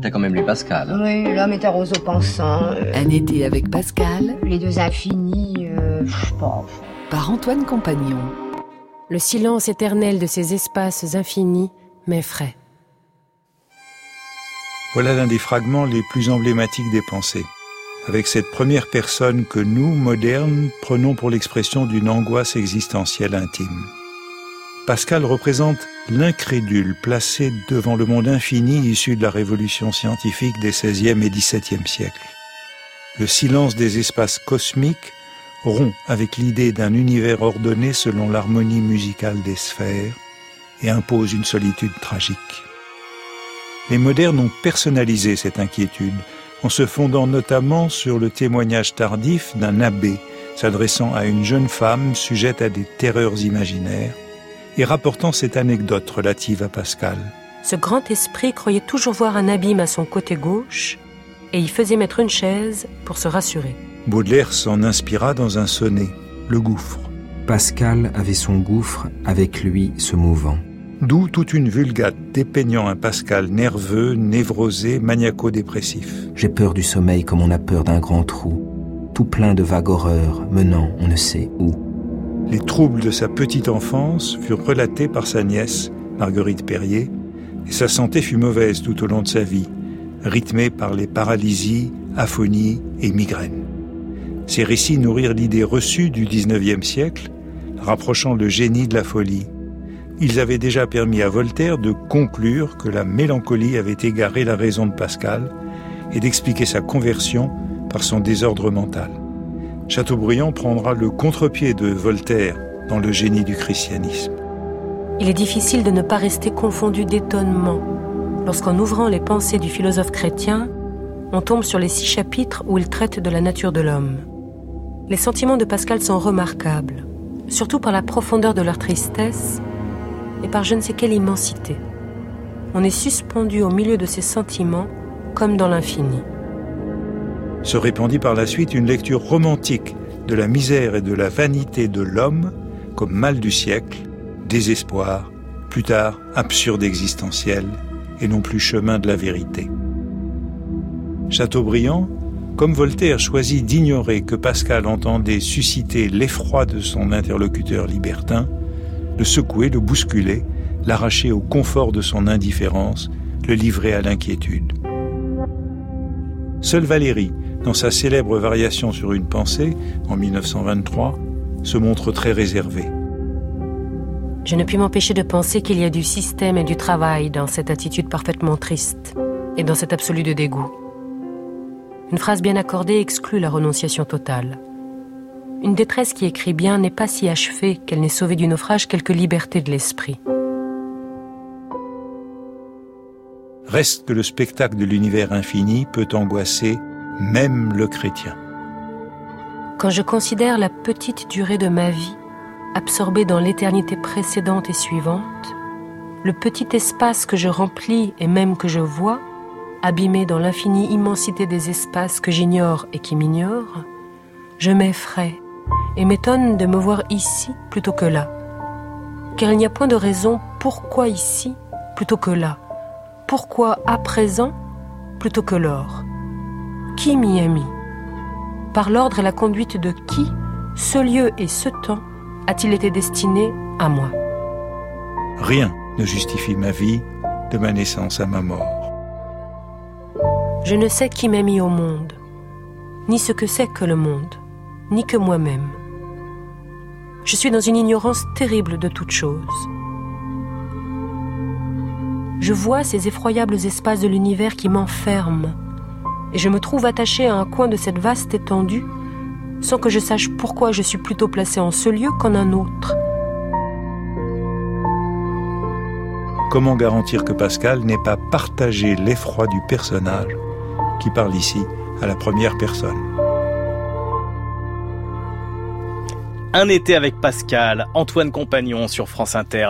T'as quand même lu Pascal. Oui, l'homme est un roseau pensant. euh, Un été avec Pascal les deux infinis, euh, je pas. par Antoine Compagnon. Le silence éternel de ces espaces infinis m'effraie. Voilà l'un des fragments les plus emblématiques des pensées. Avec cette première personne que nous, modernes, prenons pour l'expression d'une angoisse existentielle intime. Pascal représente l'incrédule placé devant le monde infini issu de la révolution scientifique des XVIe et XVIIe siècles. Le silence des espaces cosmiques rompt avec l'idée d'un univers ordonné selon l'harmonie musicale des sphères et impose une solitude tragique. Les modernes ont personnalisé cette inquiétude en se fondant notamment sur le témoignage tardif d'un abbé s'adressant à une jeune femme sujette à des terreurs imaginaires et rapportant cette anecdote relative à Pascal. Ce grand esprit croyait toujours voir un abîme à son côté gauche et y faisait mettre une chaise pour se rassurer. Baudelaire s'en inspira dans un sonnet, le gouffre, Pascal avait son gouffre, avec lui se mouvant. d'où toute une vulgate dépeignant un Pascal nerveux, névrosé, maniaco-dépressif. J'ai peur du sommeil comme on a peur d'un grand trou, tout plein de vagues horreurs menant on ne sait où. Les troubles de sa petite enfance furent relatés par sa nièce, Marguerite Perrier, et sa santé fut mauvaise tout au long de sa vie, rythmée par les paralysies, aphonies et migraines. Ces récits nourrirent l'idée reçue du XIXe siècle, rapprochant le génie de la folie. Ils avaient déjà permis à Voltaire de conclure que la mélancolie avait égaré la raison de Pascal et d'expliquer sa conversion par son désordre mental. Chateaubriand prendra le contre-pied de Voltaire dans le génie du christianisme. Il est difficile de ne pas rester confondu d'étonnement lorsqu'en ouvrant les pensées du philosophe chrétien, on tombe sur les six chapitres où il traite de la nature de l'homme. Les sentiments de Pascal sont remarquables, surtout par la profondeur de leur tristesse et par je ne sais quelle immensité. On est suspendu au milieu de ces sentiments comme dans l'infini. Se répandit par la suite une lecture romantique de la misère et de la vanité de l'homme comme mal du siècle, désespoir, plus tard absurde existentiel et non plus chemin de la vérité. Chateaubriand, comme Voltaire, choisit d'ignorer que Pascal entendait susciter l'effroi de son interlocuteur libertin, le secouer, le bousculer, l'arracher au confort de son indifférence, le livrer à l'inquiétude. Seule Valérie, dans sa célèbre variation sur une pensée, en 1923, se montre très réservée. Je ne puis m'empêcher de penser qu'il y a du système et du travail dans cette attitude parfaitement triste et dans cet absolu de dégoût. Une phrase bien accordée exclut la renonciation totale. Une détresse qui écrit bien n'est pas si achevée qu'elle n'ait sauvé du naufrage quelque liberté de l'esprit. Reste que le spectacle de l'univers infini peut angoisser même le chrétien. Quand je considère la petite durée de ma vie, absorbée dans l'éternité précédente et suivante, le petit espace que je remplis et même que je vois, abîmé dans l'infinie immensité des espaces que j'ignore et qui m'ignorent, je m'effraie et m'étonne de me voir ici plutôt que là. Car il n'y a point de raison pourquoi ici plutôt que là, pourquoi à présent plutôt que lors. Qui m'y a mis Par l'ordre et la conduite de qui ce lieu et ce temps a-t-il été destiné à moi? Rien ne justifie ma vie de ma naissance à ma mort. Je ne sais qui m'a mis au monde, ni ce que c'est que le monde, ni que moi-même. Je suis dans une ignorance terrible de toute chose. Je vois ces effroyables espaces de l'univers qui m'enferment, et je me trouve attaché à un coin de cette vaste étendue, sans que je sache pourquoi je suis plutôt placé en ce lieu qu'en un autre. Comment garantir que Pascal n'ait pas partagé l'effroi du personnage qui parle ici à la première personne? Un été avec Pascal, Antoine Compagnon sur France Inter.